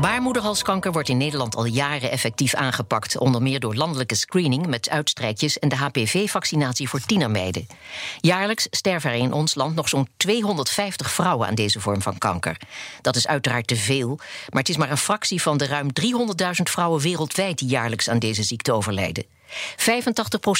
Baarmoederhalskanker wordt in Nederland al jaren effectief aangepakt, onder meer door landelijke screening met uitstrijkjes en de HPV-vaccinatie voor tienermeiden. Jaarlijks sterven er in ons land nog zo'n 250 vrouwen aan deze vorm van kanker. Dat is uiteraard te veel, maar het is maar een fractie van de ruim 300.000 vrouwen wereldwijd die jaarlijks aan deze ziekte overlijden.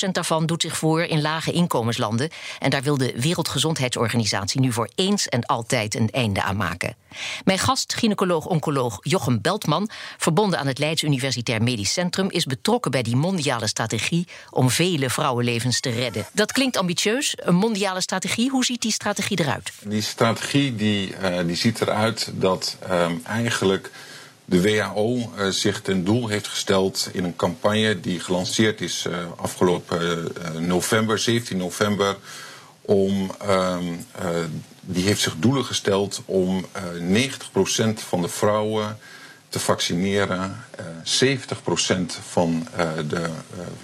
85% daarvan doet zich voor in lage inkomenslanden. En daar wil de Wereldgezondheidsorganisatie nu voor eens en altijd een einde aan maken. Mijn gast, gynaecoloog-oncoloog Jochem Beltman, verbonden aan het Leids Universitair Medisch Centrum, is betrokken bij die mondiale strategie om vele vrouwenlevens te redden. Dat klinkt ambitieus, een mondiale strategie. Hoe ziet die strategie eruit? Die strategie die, uh, die ziet eruit dat um, eigenlijk de WHO uh, zich ten doel heeft gesteld in een campagne die gelanceerd is uh, afgelopen uh, november, 17 november, om um, die heeft zich doelen gesteld om 90% van de vrouwen te vaccineren, 70% van de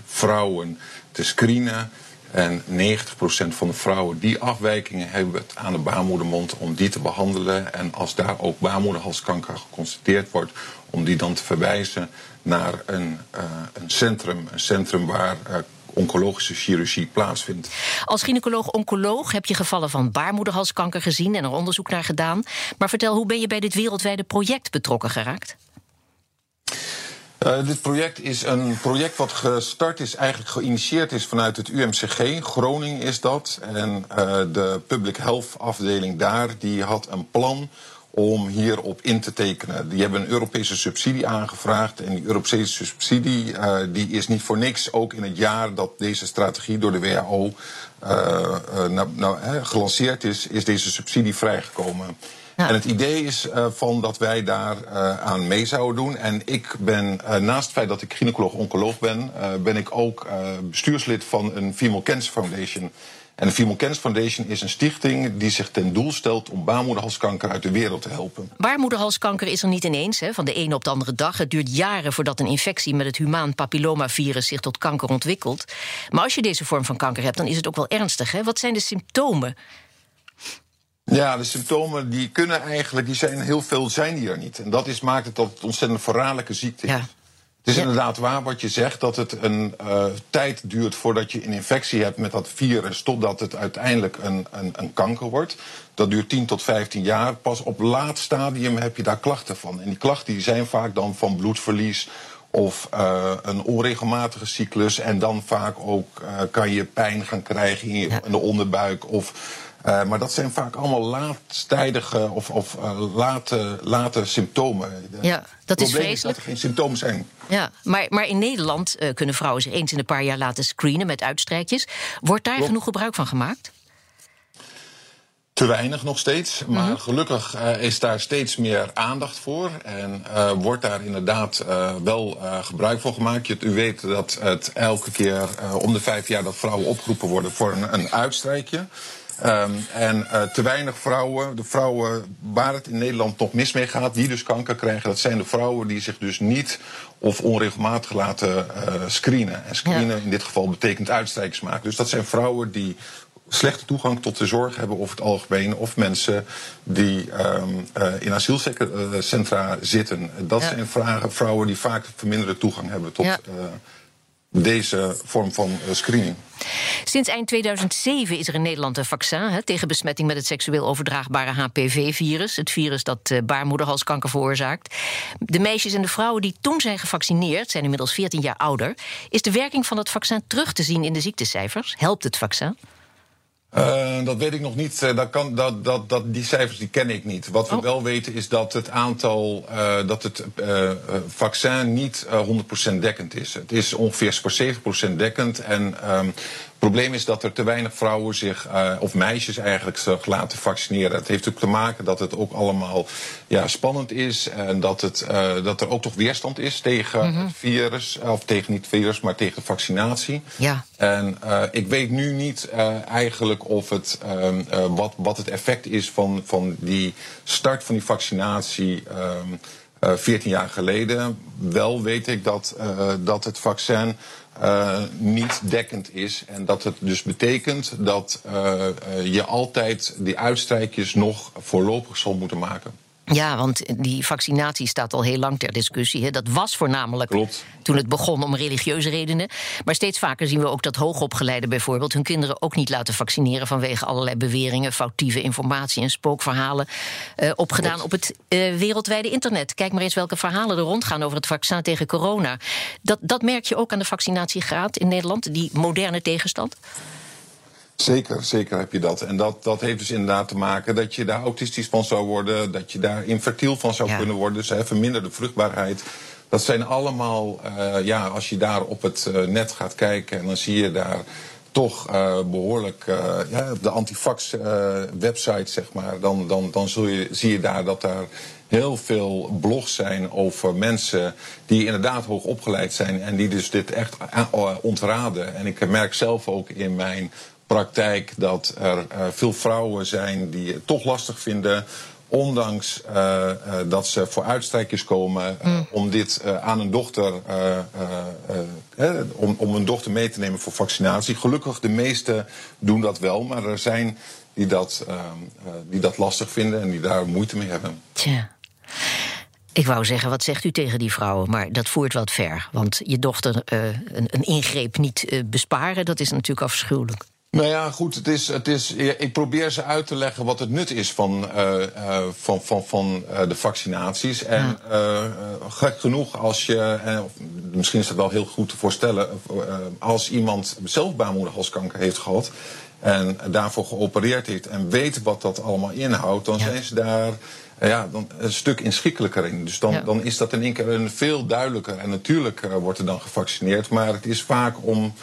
vrouwen te screenen en 90% van de vrouwen die afwijkingen hebben aan de baarmoedermond, om die te behandelen. En als daar ook baarmoederhalskanker geconstateerd wordt, om die dan te verwijzen naar een, uh, een centrum. Een centrum waar uh, oncologische chirurgie plaatsvindt. Als gynaecoloog-oncoloog heb je gevallen van baarmoederhalskanker gezien en er onderzoek naar gedaan. Maar vertel, hoe ben je bij dit wereldwijde project betrokken geraakt? Uh, dit project is een project wat gestart is, eigenlijk geïnitieerd is vanuit het UMCG. Groningen is dat. En uh, de Public Health afdeling daar, die had een plan om hierop in te tekenen. Die hebben een Europese subsidie aangevraagd. En die Europese subsidie uh, die is niet voor niks ook in het jaar dat deze strategie door de WHO nou, gelanceerd is, is deze subsidie vrijgekomen. Ja. En het idee is uh, van dat wij daar uh, aan mee zouden doen. En ik ben, uh, naast het feit dat ik gynaecoloog-oncoloog ben, ben ik ook bestuurslid van een Female Cancer Foundation. En de Female Cancer Foundation is een stichting die zich ten doel stelt om baarmoederhalskanker uit de wereld te helpen. Baarmoederhalskanker is er niet ineens, hè, van de ene op de andere dag. Het duurt jaren voordat een infectie met het humaan papillomavirus zich tot kanker ontwikkelt. Maar als je deze vorm van kanker hebt, dan is het ook wel ernstig. Hè? Wat zijn de symptomen? Ja, de symptomen die kunnen eigenlijk, die zijn heel veel zijn die er niet. En dat is, maakt het tot een ontzettend verraderlijke ziekte. Ja. Het is ja. inderdaad waar wat je zegt, dat het een uh, tijd duurt voordat je een infectie hebt met dat virus, totdat het uiteindelijk een, een, een kanker wordt. Dat duurt 10 tot 15 jaar. Pas op laat stadium heb je daar klachten van. En die klachten die zijn vaak dan van bloedverlies of uh, een onregelmatige cyclus. En dan vaak ook uh, kan je pijn gaan krijgen in, je, ja. in de onderbuik of uh, maar dat zijn vaak allemaal laattijdige of, of uh, late, late symptomen. Ja, dat is vreselijk. Is dat er geen symptomen zijn. Ja, maar, maar in Nederland uh, kunnen vrouwen zich eens in een paar jaar laten screenen met uitstrijkjes. Wordt daar Klopt. genoeg gebruik van gemaakt? Te weinig nog steeds, maar mm -hmm. gelukkig uh, is daar steeds meer aandacht voor. En uh, wordt daar inderdaad uh, wel gebruik van gemaakt. Je, u weet dat het elke keer om de vijf jaar dat vrouwen opgeroepen worden voor een, een uitstrijkje. Um, en uh, te weinig vrouwen, de vrouwen waar het in Nederland toch mis mee gaat, die dus kanker krijgen, dat zijn de vrouwen die zich dus niet of onregelmatig laten uh, screenen. En screenen ja. in dit geval betekent uitstrijkers maken. Dus dat zijn vrouwen die slechte toegang tot de zorg hebben over het algemeen. Of mensen die um, uh, in asielcentra zitten. Dat ja. zijn vragen, vrouwen die vaak verminderde toegang hebben tot. Ja deze vorm van uh, screening. Sinds eind 2007 is er in Nederland een vaccin hè, tegen besmetting met het seksueel overdraagbare HPV-virus. Het virus dat uh, baarmoederhalskanker veroorzaakt. De meisjes en de vrouwen die toen zijn gevaccineerd, zijn inmiddels 14 jaar ouder. Is de werking van het vaccin terug te zien in de ziektecijfers? Helpt het vaccin? Uh, dat weet ik nog niet. Uh, dat kan, dat, dat, dat, die cijfers die ken ik niet. Wat we oh. wel weten is dat het aantal, uh, dat het vaccin niet 100% dekkend is. Het is ongeveer voor 7% dekkend. En um, probleem is dat er te weinig vrouwen zich, uh, of meisjes eigenlijk, zich laten vaccineren. Het heeft ook te maken dat het ook allemaal ja, spannend is. En dat, het, uh, dat er ook toch weerstand is tegen mm -hmm. het virus. Of tegen niet het virus, maar tegen de vaccinatie. Ja. En uh, ik weet nu niet eigenlijk of het, wat, wat het effect is van, van die start van die vaccinatie. Uh, 14 jaar geleden. Wel weet ik dat, dat het vaccin uh, niet dekkend is. En dat het dus betekent dat uh, je altijd die uitstrijkjes nog voorlopig zal moeten maken. Ja, want die vaccinatie staat al heel lang ter discussie. Hè. Dat was voornamelijk Klopt. toen het begon om religieuze redenen. Maar steeds vaker zien we ook dat hoogopgeleiden bijvoorbeeld hun kinderen ook niet laten vaccineren vanwege allerlei beweringen, foutieve informatie en spookverhalen uh, opgedaan Klopt. op het uh, wereldwijde internet. Kijk maar eens welke verhalen er rondgaan over het vaccin tegen corona. Dat, dat merk je ook aan de vaccinatiegraad in Nederland, die moderne tegenstand. Zeker, zeker heb je dat. En dat, dat heeft dus inderdaad te maken dat je daar autistisch van zou worden, dat je daar infertiel van zou ja. kunnen worden, dus hè, verminderde vruchtbaarheid. Dat zijn allemaal, uh, ja, als je daar op het uh, net gaat kijken en dan zie je daar toch uh, behoorlijk uh, ja, de antifax website, zeg maar, dan, dan, dan zul je, zie je daar dat daar heel veel blogs zijn over mensen die inderdaad hoog opgeleid zijn en die dus dit echt ontraden. En ik merk zelf ook in mijn praktijk dat er uh, veel vrouwen zijn die het toch lastig vinden. Ondanks uh, uh, dat ze voor uitstrijkers komen mm. om dit aan een dochter, om, om een dochter mee te nemen voor vaccinatie. Gelukkig, de meesten doen dat wel, maar er zijn die dat, die dat lastig vinden en die daar moeite mee hebben. Tja. Ik wou zeggen, wat zegt u tegen die vrouwen? Maar dat voert wat ver. Want je dochter een, een, ingreep niet besparen, dat is natuurlijk afschuwelijk. Nou ja, goed, het is, het is, ik probeer ze uit te leggen wat het nut is van, uh, uh, van, van, van uh, de vaccinaties. En ja. gek genoeg, als je, misschien is dat wel heel goed te voorstellen, als iemand zelf baarmoederhalskanker heeft gehad en daarvoor geopereerd heeft en weet wat dat allemaal inhoudt, dan ja. zijn ze daar ja, dan een stuk inschikkelijker in. Dus dan, ja. dan is dat in één keer een veel duidelijker. En natuurlijk wordt er dan gevaccineerd, maar het is vaak om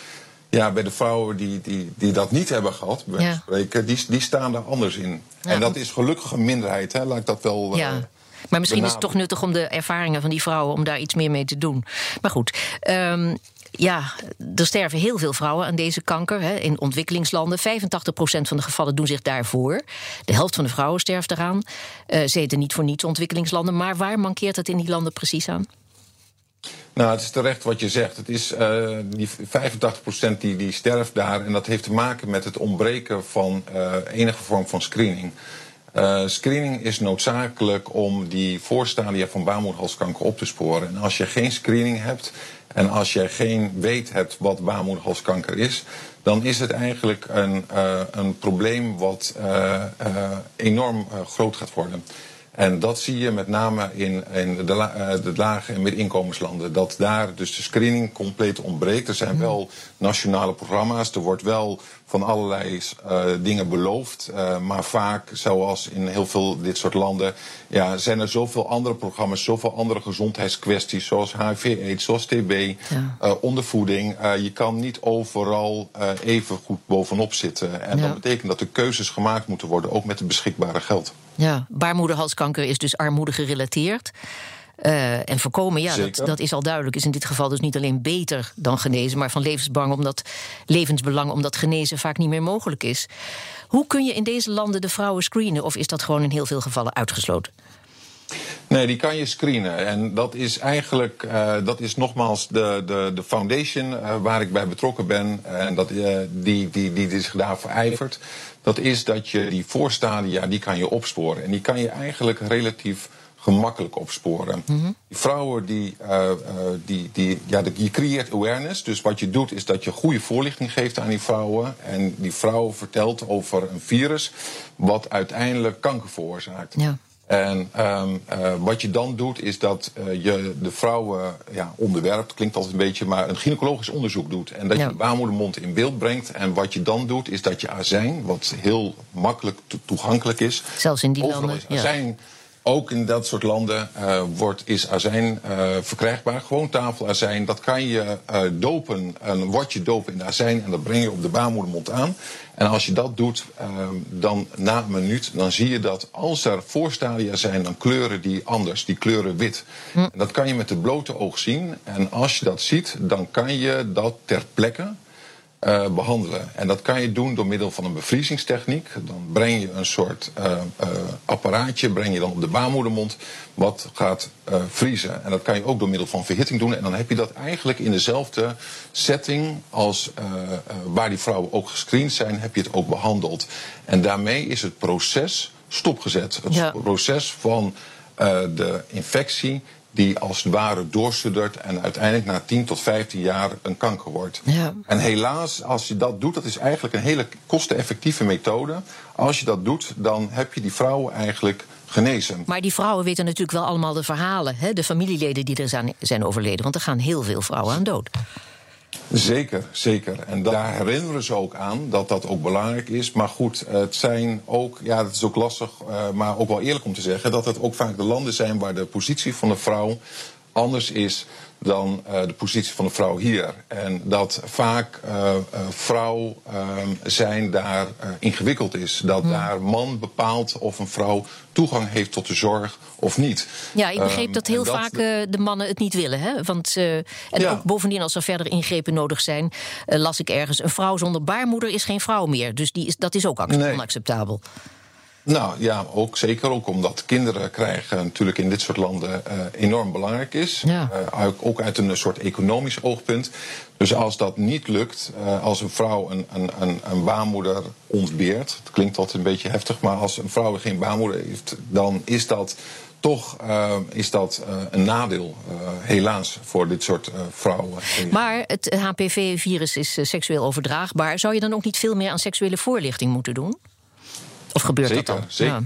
ja, bij de vrouwen die, die, die dat niet hebben gehad, bij ja. spreken, die, die staan daar anders in. Ja. En dat is gelukkig een minderheid, hè, laat ik dat wel. Ja. Uh, maar misschien is het toch nuttig om de ervaringen van die vrouwen om daar iets meer mee te doen. Maar goed. Um, ja, er sterven heel veel vrouwen aan deze kanker hè, in ontwikkelingslanden. 85% van de gevallen doen zich daarvoor. De helft van de vrouwen sterft eraan. Uh, ze heten niet voor niets ontwikkelingslanden. Maar waar mankeert het in die landen precies aan? Nou, het is terecht wat je zegt. Het is uh, die 85% die, die sterft daar. En dat heeft te maken met het ontbreken van uh, enige vorm van screening. Uh, screening is noodzakelijk om die voorstadia van baarmoederhalskanker op te sporen. En als je geen screening hebt en als je geen weet hebt wat baarmoederhalskanker is, dan is het eigenlijk een, een probleem wat enorm groot gaat worden. En dat zie je met name in, in de, uh, de lage en middeninkomenslanden. Dat daar dus de screening compleet ontbreekt. Er zijn wel nationale programma's. Er wordt wel van allerlei uh, dingen beloofd. Uh, maar vaak, zoals in heel veel dit soort landen, ja, zijn er zoveel andere programma's, zoveel andere gezondheidskwesties, zoals HIV-AIDS, zoals TB, ja. uh, ondervoeding. je kan niet overal even goed bovenop zitten. En ja. dat betekent dat er keuzes gemaakt moeten worden, ook met het beschikbare geld. Ja, baarmoederhalskanker is dus armoede gerelateerd. Uh, en voorkomen, ja, dat, dat, is al duidelijk. Is in dit geval dus niet alleen beter dan genezen, maar van levensbelang omdat, levensbelang omdat genezen vaak niet meer mogelijk is. Hoe kun je in deze landen de vrouwen screenen? Of is dat gewoon in heel veel gevallen uitgesloten? Nee, die kan je screenen. En dat is eigenlijk, uh, dat is nogmaals de, de, de foundation uh, waar ik bij betrokken ben. En dat, uh, die, die, die, die zich daarvoor ijvert. Dat is dat je die voorstadia, die kan je opsporen. En die kan je eigenlijk relatief gemakkelijk opsporen. Mm -hmm. Die vrouwen die, uh, uh, die, die ja, je creëert awareness. Dus wat je doet is dat je goede voorlichting geeft aan die vrouwen. En die vrouw vertelt over een virus wat uiteindelijk kanker veroorzaakt. Ja. En um, uh, wat je dan doet, is dat uh, je de vrouwen ja, onderwerpt, klinkt altijd een beetje, maar een gynaecologisch onderzoek doet. En dat ja. je de baarmoedermond in beeld brengt. En wat je dan doet, is dat je azijn, wat heel makkelijk to toegankelijk is. Zelfs in die landen. Azijn, ook in dat soort landen uh, wordt, is azijn uh, verkrijgbaar. Gewoon tafelazijn. Dat kan je uh, dopen. Een wortje dopen in azijn. En dat breng je op de baarmoedermond aan. En als je dat doet, dan na een minuut, dan zie je dat als er voorstadia zijn, dan kleuren die anders. Die kleuren wit. Hm. En dat kan je met de blote oog zien. En als je dat ziet, dan kan je dat ter plekke uh, behandelen. En dat kan je doen door middel van een bevriezingstechniek. Dan breng je een soort uh, uh, apparaatje breng je dan op de baarmoedermond wat gaat vriezen. En dat kan je ook door middel van verhitting doen. En dan heb je dat eigenlijk in dezelfde setting als waar die vrouwen ook gescreend zijn, heb je het ook behandeld. En daarmee is het proces stopgezet. Het ja. proces van de infectie die als het ware doorsuddert en uiteindelijk na 10 tot 15 jaar een kanker wordt. Ja. En helaas, als je dat doet, dat is eigenlijk een hele kosteneffectieve methode. Als je dat doet, dan heb je die vrouwen eigenlijk genezen. Maar die vrouwen weten natuurlijk wel allemaal de verhalen, hè? de familieleden die er zijn overleden. Want er gaan heel veel vrouwen aan dood. Zeker, zeker. En daar herinneren ze ook aan dat dat ook belangrijk is. Maar goed, het zijn ook, ja, het is ook lastig, uh, maar ook wel eerlijk om te zeggen, dat het ook vaak de landen zijn waar de positie van de vrouw anders is dan uh, de positie van de vrouw hier. En dat vaak uh, uh, vrouw zijn daar ingewikkeld is. Dat hmm. daar man bepaalt of een vrouw toegang heeft tot de zorg of niet. Ja, ik begreep dat heel vaak de mannen het niet willen. Hè? Want, en ja. ook bovendien, als er verder ingrepen nodig zijn, las ik ergens: een vrouw zonder baarmoeder is geen vrouw meer. Dus die is, dat is ook nee. onacceptabel. Nou ja, ook zeker ook omdat kinderen krijgen natuurlijk in dit soort landen uh, enorm belangrijk is. Ja. Uh, ook uit een soort economisch oogpunt. Dus als dat niet lukt, uh, als een vrouw een, een, een, een baarmoeder ontbeert, het klinkt altijd een beetje heftig, maar als een vrouw geen baarmoeder heeft, dan is dat toch uh, is dat uh, een nadeel, uh, helaas, voor dit soort vrouwen. Maar het HPV-virus is seksueel overdraagbaar. Zou je dan ook niet veel meer aan seksuele voorlichting moeten doen? Of gebeurt zeker, dat dan? Zeker. Ja.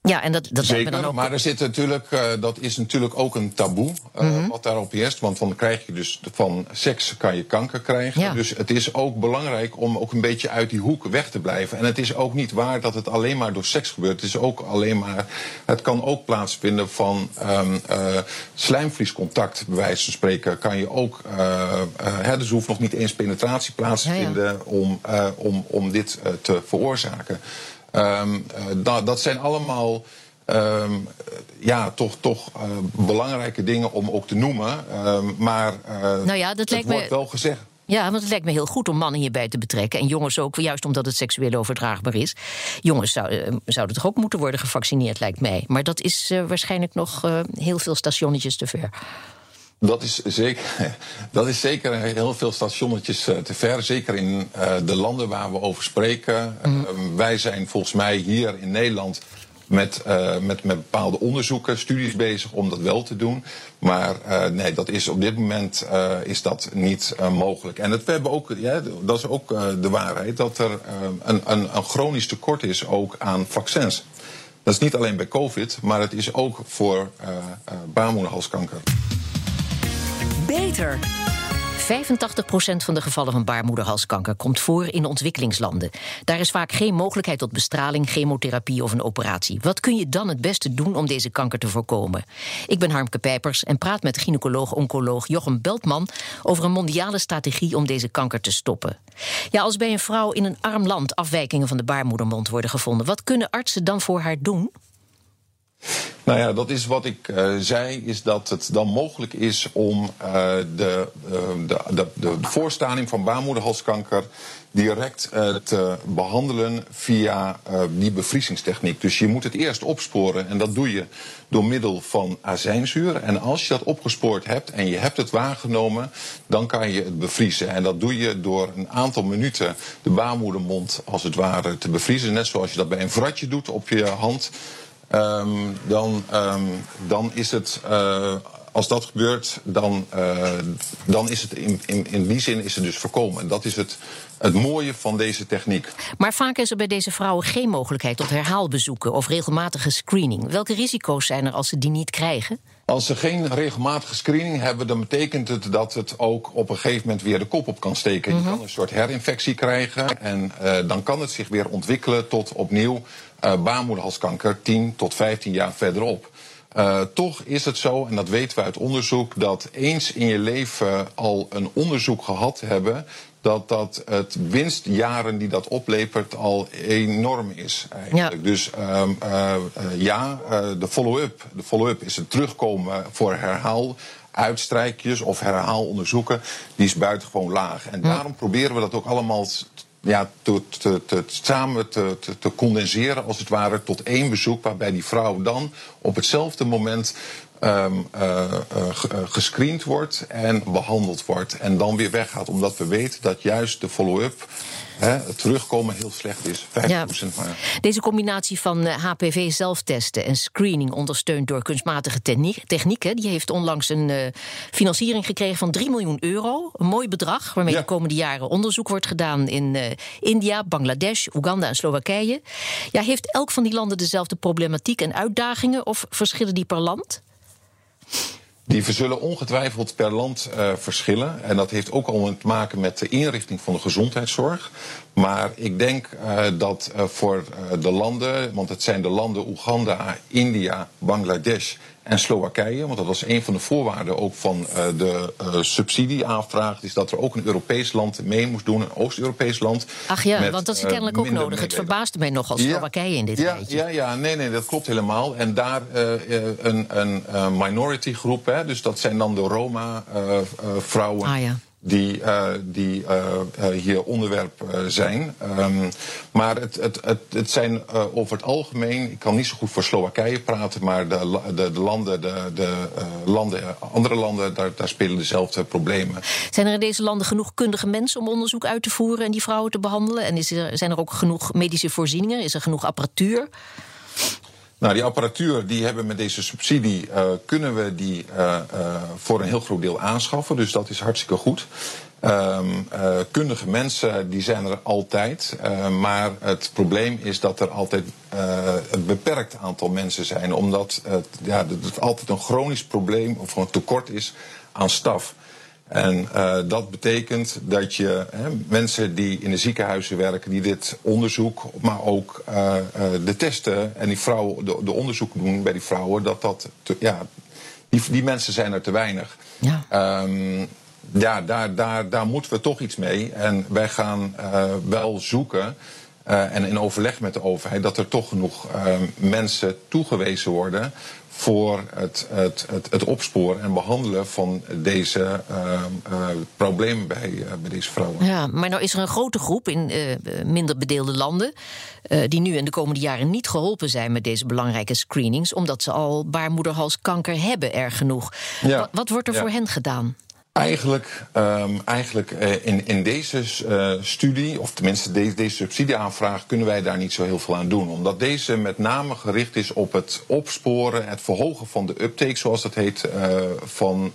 Ja, en dat, dat Zeker, dan ook... maar er zit natuurlijk, uh, dat is natuurlijk ook een taboe uh, mm -hmm. wat daarop heerst. Want dan krijg je dus van seks kan je kanker krijgen. Ja. Dus het is ook belangrijk om ook een beetje uit die hoek weg te blijven. En het is ook niet waar dat het alleen maar door seks gebeurt. Het is ook alleen maar, het kan ook plaatsvinden van um, uh, slijmvliescontact, bij wijze van spreken, kan je ook, hè, dus hoeft nog niet eens penetratie plaats te vinden ja, ja. om, om, om dit te veroorzaken. Um, dat, dat zijn allemaal um, ja, toch, toch uh, belangrijke dingen om ook te noemen. Um, maar uh, nou ja, dat het wordt me... wel gezegd. Ja, want het lijkt me heel goed om mannen hierbij te betrekken. En jongens ook, juist omdat het seksueel overdraagbaar is. Jongens zouden, zouden toch ook moeten worden gevaccineerd, lijkt mij. Maar dat is waarschijnlijk nog heel veel stationnetjes te ver. Dat is, zeker, dat is zeker heel veel stationnetjes te ver. Zeker in uh, de landen waar we over spreken. Mm. Uh, wij zijn volgens mij hier in Nederland met, uh, met, met bepaalde onderzoeken, studies bezig om dat wel te doen. Maar nee, dat is op dit moment is dat niet mogelijk. En het, we hebben ook, ja, dat is ook de waarheid, dat er een, een, een chronisch tekort is ook aan vaccins. Dat is niet alleen bij COVID, maar het is ook voor baarmoederhalskanker. Beter. 85% van de gevallen van baarmoederhalskanker komt voor in ontwikkelingslanden. Daar is vaak geen mogelijkheid tot bestraling, chemotherapie of een operatie. Wat kun je dan het beste doen om deze kanker te voorkomen? Ik ben Harmke Pijpers en praat met gynaecoloog-oncoloog Jochem Beltman over een mondiale strategie om deze kanker te stoppen. Ja, als bij een vrouw in een arm land afwijkingen van de baarmoedermond worden gevonden, wat kunnen artsen dan voor haar doen? Nou ja, dat is wat ik uh, zei, is dat het dan mogelijk is om uh, de, uh, de, de, voorstaning van baarmoederhalskanker direct te behandelen via die bevriezingstechniek. Dus je moet het eerst opsporen en dat doe je door middel van azijnzuur. En als je dat opgespoord hebt en je hebt het waargenomen, dan kan je het bevriezen. En dat doe je door een aantal minuten de baarmoedermond als het ware te bevriezen. Net zoals je dat bij een vratje doet op je hand. Um, dan, um, dan is het uh, als dat gebeurt, dan, uh, dan is het in, in, in die zin is het dus voorkomen. En dat is het, het mooie van deze techniek. Maar vaak is er bij deze vrouwen geen mogelijkheid tot herhaalbezoeken of regelmatige screening. Welke risico's zijn er als ze die niet krijgen? Als ze geen regelmatige screening hebben, dan betekent het dat het ook op een gegeven moment weer de kop op kan steken. Je mhm. kan een soort herinfectie krijgen en uh, dan kan het zich weer ontwikkelen tot opnieuw uh, baarmoederhalskanker 10 tot 15 jaar verderop. Uh, toch is het zo, en dat weten we uit onderzoek, dat eens in je leven al een onderzoek gehad hebben, dat dat het winstjaren die dat oplevert al enorm is. Eigenlijk. Ja. Dus um, uh, ja, uh, de follow-up. De follow-up is het terugkomen voor herhaal uitstrijkjes of herhaalonderzoeken, die is buitengewoon laag. En daarom proberen we dat ook allemaal ja, te, te, te, samen te, te, condenseren, als het ware, tot één bezoek, waarbij die vrouw dan op hetzelfde moment um, uh, uh, gescreend wordt en behandeld wordt. En dan weer weggaat, omdat we weten dat juist de follow-up het terugkomen heel slecht is. 5% ja. maar. Deze combinatie van HPV zelftesten en screening ondersteund door kunstmatige technieken, die heeft onlangs een uh, financiering gekregen van 3 miljoen euro. Een mooi bedrag waarmee de komende jaren onderzoek wordt gedaan in India, Bangladesh, Oeganda en Slowakije. Ja, heeft elk van die landen dezelfde problematiek en uitdagingen of verschillen die per land? Die zullen ongetwijfeld per land uh, verschillen. En dat heeft ook al te maken met de inrichting van de gezondheidszorg. Maar ik denk uh, dat uh, voor de landen, want het zijn de landen Oeganda, India, Bangladesh en Slowakije. Want dat was een van de voorwaarden ook van uh, de subsidieaanvraag. Is dat er ook een Europees land mee moest doen, een Oost-Europees land. Ach ja, want dat is kennelijk ook nodig. Het verbaasde mij nogal Slowakije in dit ja, Ja, ja, nee, nee, dat klopt helemaal. En daar een, een minority groep, hè, dus dat zijn dan de Roma-vrouwen. Ah, ja die, uh, die uh, hier onderwerp zijn. Um, maar het, het, het, het zijn over het algemeen, ik kan niet zo goed voor Slowakije praten, maar de, de, de landen, de, de landen, andere landen, daar, daar spelen dezelfde problemen. Zijn er in deze landen genoeg kundige mensen om onderzoek uit te voeren en die vrouwen te behandelen? En is er, zijn er ook genoeg medische voorzieningen? Is er genoeg apparatuur? Nou, die apparatuur die hebben met deze subsidie uh, kunnen we die uh, uh, voor een heel groot deel aanschaffen. Dus dat is hartstikke goed. Um, kundige mensen die zijn er altijd. maar het probleem is dat er altijd een beperkt aantal mensen zijn. Omdat het, ja, het altijd een chronisch probleem of een tekort is aan staf. En uh, dat betekent dat je hè, mensen die in de ziekenhuizen werken, die dit onderzoek, maar ook uh, uh, de testen en die vrouwen, de, de onderzoeken doen bij die vrouwen, dat dat, te, ja, die, die mensen zijn er te weinig. Ja. Um, ja, daar, daar, daar moeten we toch iets mee. En wij gaan wel zoeken. Uh, en in overleg met de overheid dat er toch genoeg uh, mensen toegewezen worden voor het, het, het, het, opsporen en behandelen van deze uh, uh, problemen bij, uh, bij deze vrouwen. Ja, maar nou is er een grote groep in minder bedeelde landen. die nu in de komende jaren niet geholpen zijn met deze belangrijke screenings. omdat ze al baarmoederhalskanker hebben, erg genoeg. Ja. Wat wordt er ja. voor hen gedaan? Eigenlijk, um, eigenlijk uh, in, in deze uh, studie, of tenminste deze, subsidieaanvraag, kunnen wij daar niet zo heel veel aan doen. Omdat deze met name gericht is op het opsporen, het verhogen van de uptake, zoals dat heet, uh, van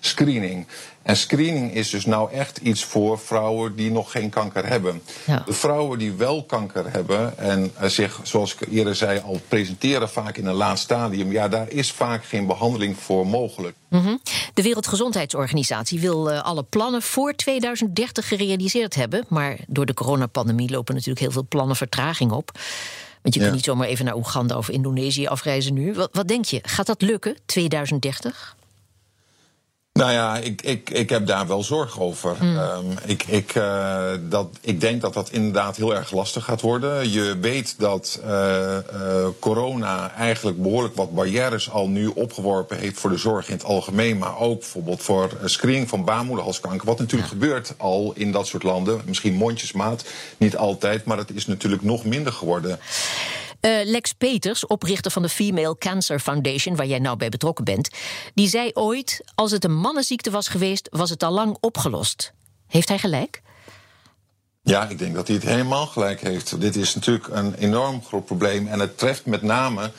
screening. En screening is dus nou echt iets voor vrouwen die nog geen kanker hebben. Ja. De vrouwen die wel kanker hebben en uh, zich, zoals ik eerder zei, al presenteren vaak in een laat stadium, ja, daar is vaak geen behandeling voor mogelijk. Mm -hmm. De Wereldgezondheidsorganisatie wil uh, alle plannen voor 2030 gerealiseerd hebben. Maar door de coronapandemie lopen natuurlijk heel veel plannen vertraging op. Want je ja. kunt niet zomaar even naar Oeganda of Indonesië afreizen nu. Wat, wat denk je? Gaat dat lukken, 2030? Nou ja, ik, ik, ik heb daar wel zorg over. Mm. Um, ik, ik, uh, dat, ik denk dat dat inderdaad heel erg lastig gaat worden. Je weet dat uh, uh, corona eigenlijk behoorlijk wat barrières al nu opgeworpen heeft voor de zorg in het algemeen. Maar ook bijvoorbeeld voor screening van baarmoederhalskanker. Wat natuurlijk ja. gebeurt al in dat soort landen. Misschien mondjesmaat, niet altijd. Maar het is natuurlijk nog minder geworden. Uh, Lex Peters, oprichter van de Female Cancer Foundation, waar jij nou bij betrokken bent, die zei ooit: als het een mannenziekte was geweest, was het al lang opgelost. Heeft hij gelijk? Ja, ik denk dat hij het helemaal gelijk heeft. Dit is natuurlijk een enorm groot probleem en het treft met name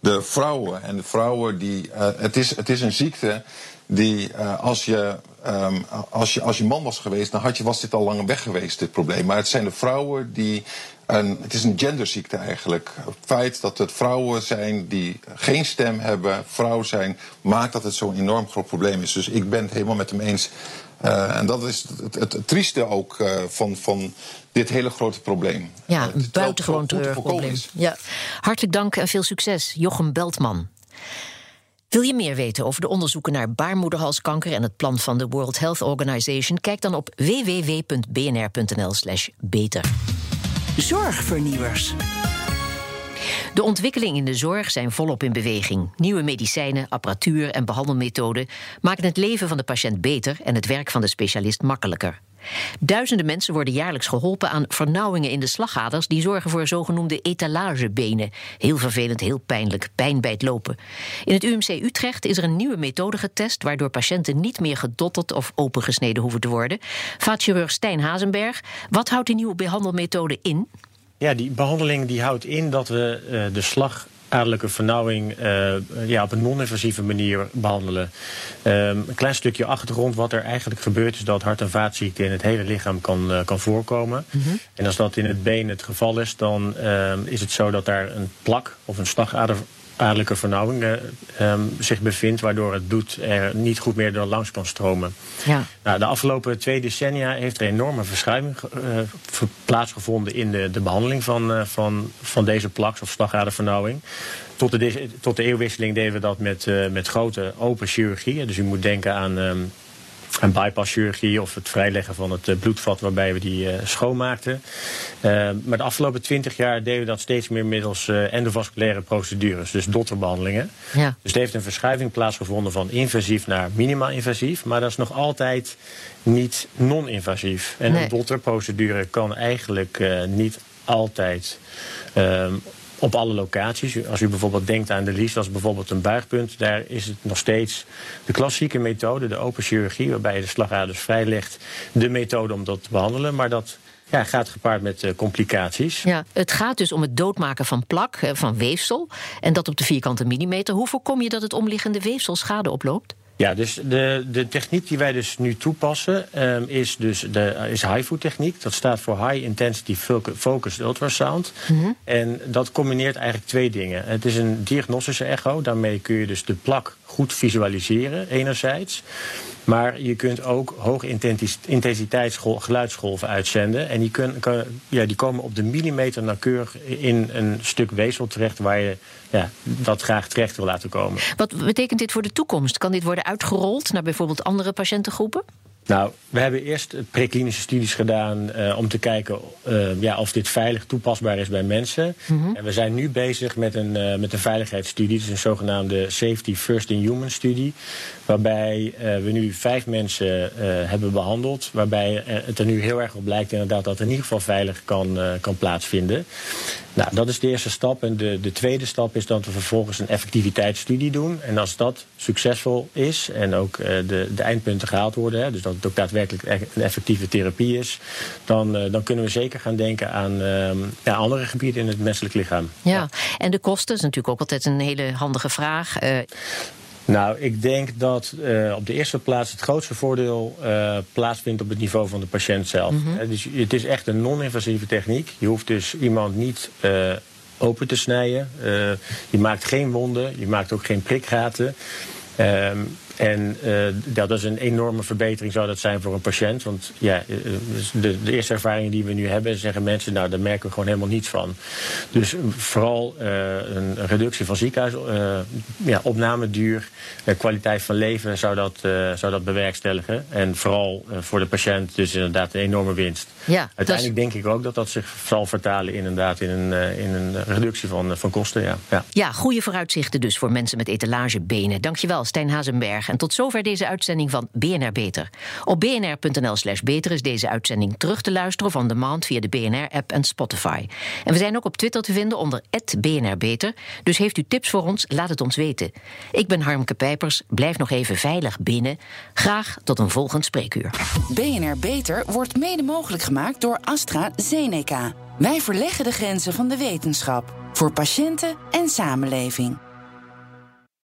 de vrouwen. En de vrouwen die. het, is, het is een ziekte die als je Ehm, als, je, als je man was geweest, dan had je, was dit al lang weg geweest, dit probleem. Maar het zijn de vrouwen die. Een, het is een genderziekte eigenlijk. Het feit dat het vrouwen zijn die geen stem hebben, vrouw zijn, maakt dat het zo'n enorm groot probleem is. Dus ik ben het helemaal met hem eens. Uh, en dat is het, het, het trieste ook uh, van, van dit hele grote probleem. Ja, een buitengewoon treurig probleem. Ja. Hartelijk dank en veel succes, Jochem Beltman. Wil je meer weten over de onderzoeken naar baarmoederhalskanker en het plan van de World Health Organization? Kijk dan op www.bnr.nl/slash beter. Zorgvernieuwers. De ontwikkelingen in de zorg zijn volop in beweging. Nieuwe medicijnen, apparatuur en behandelmethoden maken het leven van de patiënt beter en het werk van de specialist makkelijker. Duizenden mensen worden jaarlijks geholpen aan vernauwingen in de slagaders die zorgen voor zogenoemde etalagebenen. Heel vervelend, heel pijnlijk, pijn bij het lopen. In het UMC Utrecht is er een nieuwe methode getest waardoor patiënten niet meer gedotterd of opengesneden hoeven te worden. Vaatchirurg Stijn Hazenberg, wat houdt die nieuwe behandelmethode in? Ja, die behandeling die houdt in dat we uh, de slagadelijke vernauwing uh, ja, op een non-invasieve manier behandelen. Um, een klein stukje achtergrond. Wat er eigenlijk gebeurt is dat hart- en vaatziekten in het hele lichaam kan, uh, kan voorkomen. Mm -hmm. En als dat in het been het geval is, dan is het zo dat daar een plak of een slagader adellijke vernauwing uh, um, zich bevindt, waardoor het bloed er niet goed meer door langs kan stromen. Ja. Nou, de afgelopen twee decennia heeft er enorme verschuiving uh, plaatsgevonden in de, de behandeling van, uh, van, van deze plaks of slagadervernauwing. Tot de, tot de eeuwwisseling deden we dat met, met grote open chirurgie. Dus u moet denken aan um, een bypasschirurgie of het vrijleggen van het bloedvat waarbij we die uh, schoonmaakten. Uh, maar de afgelopen twintig jaar deden we dat steeds meer middels uh, endovasculaire procedures, dus dotterbehandelingen. Ja. Dus er heeft een verschuiving plaatsgevonden van invasief naar minimaal invasief, maar dat is nog altijd niet non-invasief. En nee. een dotterprocedure kan eigenlijk niet altijd ehm, op alle locaties. Als u bijvoorbeeld denkt aan de Lies, is bijvoorbeeld een buigpunt. Daar is het nog steeds de klassieke methode, de open chirurgie, waarbij je de slagaders vrijlegt, de methode om dat te behandelen. Maar dat ja, gaat gepaard met uh, complicaties. Ja, het gaat dus om het doodmaken van plak, van weefsel. En dat op de vierkante millimeter. Hoe voorkom je dat het omliggende weefsel schade oploopt? Ja, dus de, de techniek die wij dus nu toepassen um, is dus de is HIFU techniek. Dat staat voor High Intensity Focused Ultrasound. Mm -hmm. En dat combineert eigenlijk twee dingen. Het is een diagnostische echo. Daarmee kun je dus de plak goed visualiseren, enerzijds. Maar je kunt ook hoge intensiteitsgeluidsgolven uitzenden. En die, kun, ja, die komen op de millimeter nauwkeurig in een stuk weefsel terecht waar je ja, dat graag terecht wil laten komen. Wat betekent dit voor de toekomst? Kan dit worden uitgerold naar bijvoorbeeld andere patiëntengroepen? Nou, we hebben eerst preklinische studies gedaan uh, om te kijken uh, ja, of dit veilig toepasbaar is bij mensen. Mm -hmm. En we zijn nu bezig met een, uh, met een veiligheidsstudie, dus een zogenaamde Safety First in Human studie. Waarbij we nu vijf mensen hebben behandeld. Waarbij het er nu heel erg op lijkt inderdaad dat het in ieder geval veilig kan, kan plaatsvinden. Nou, dat is de eerste stap. En de, de tweede stap is dat we vervolgens een effectiviteitsstudie doen. En als dat succesvol is en ook de, de eindpunten gehaald worden, hè, dus dat het ook daadwerkelijk een effectieve therapie is, dan, uh, dan kunnen we zeker gaan denken aan uh, ja, andere gebieden in het menselijk lichaam. Ja. ja. en de kosten is natuurlijk ook altijd een hele handige vraag. Uh... Nou, ik denk dat uh, op de eerste plaats het grootste voordeel uh, plaatsvindt op het niveau van de patiënt zelf. Mm -hmm. dus het is echt een non-invasieve techniek. Je hoeft dus iemand niet uh, open te snijden. je maakt geen wonden, je maakt ook geen prikgaten. Um, en uh, dat is een enorme verbetering zou dat zijn voor een patiënt. Want ja, eh, dus de, de, eerste ervaringen die we nu hebben, zeggen mensen, nou daar merken we gewoon helemaal niets van. Dus vooral uh, een reductie van ziekenhuis, uh, ja, opnameduur, kwaliteit van leven zou dat, zou dat bewerkstelligen. En vooral voor de patiënt dus inderdaad een enorme winst. Ja, Uiteindelijk dus... denk ik ook dat dat zich zal vertalen inderdaad in een, in een reductie van, van kosten. Ja. Ja. ja, goede vooruitzichten dus voor mensen met etalagebenen. Dankjewel, Stijn Hazenberg. En tot zover deze uitzending van BNR Beter. Op bnr.nl/slash beter is deze uitzending terug te luisteren van de maand via de BNR-app en Spotify. En we zijn ook op Twitter te vinden onder BNR Beter. Dus heeft u tips voor ons? Laat het ons weten. Ik ben Harmke Pijpers. Blijf nog even veilig binnen. Graag tot een volgend spreekuur. BNR Beter wordt mede mogelijk gemaakt door AstraZeneca. Wij verleggen de grenzen van de wetenschap voor patiënten en samenleving.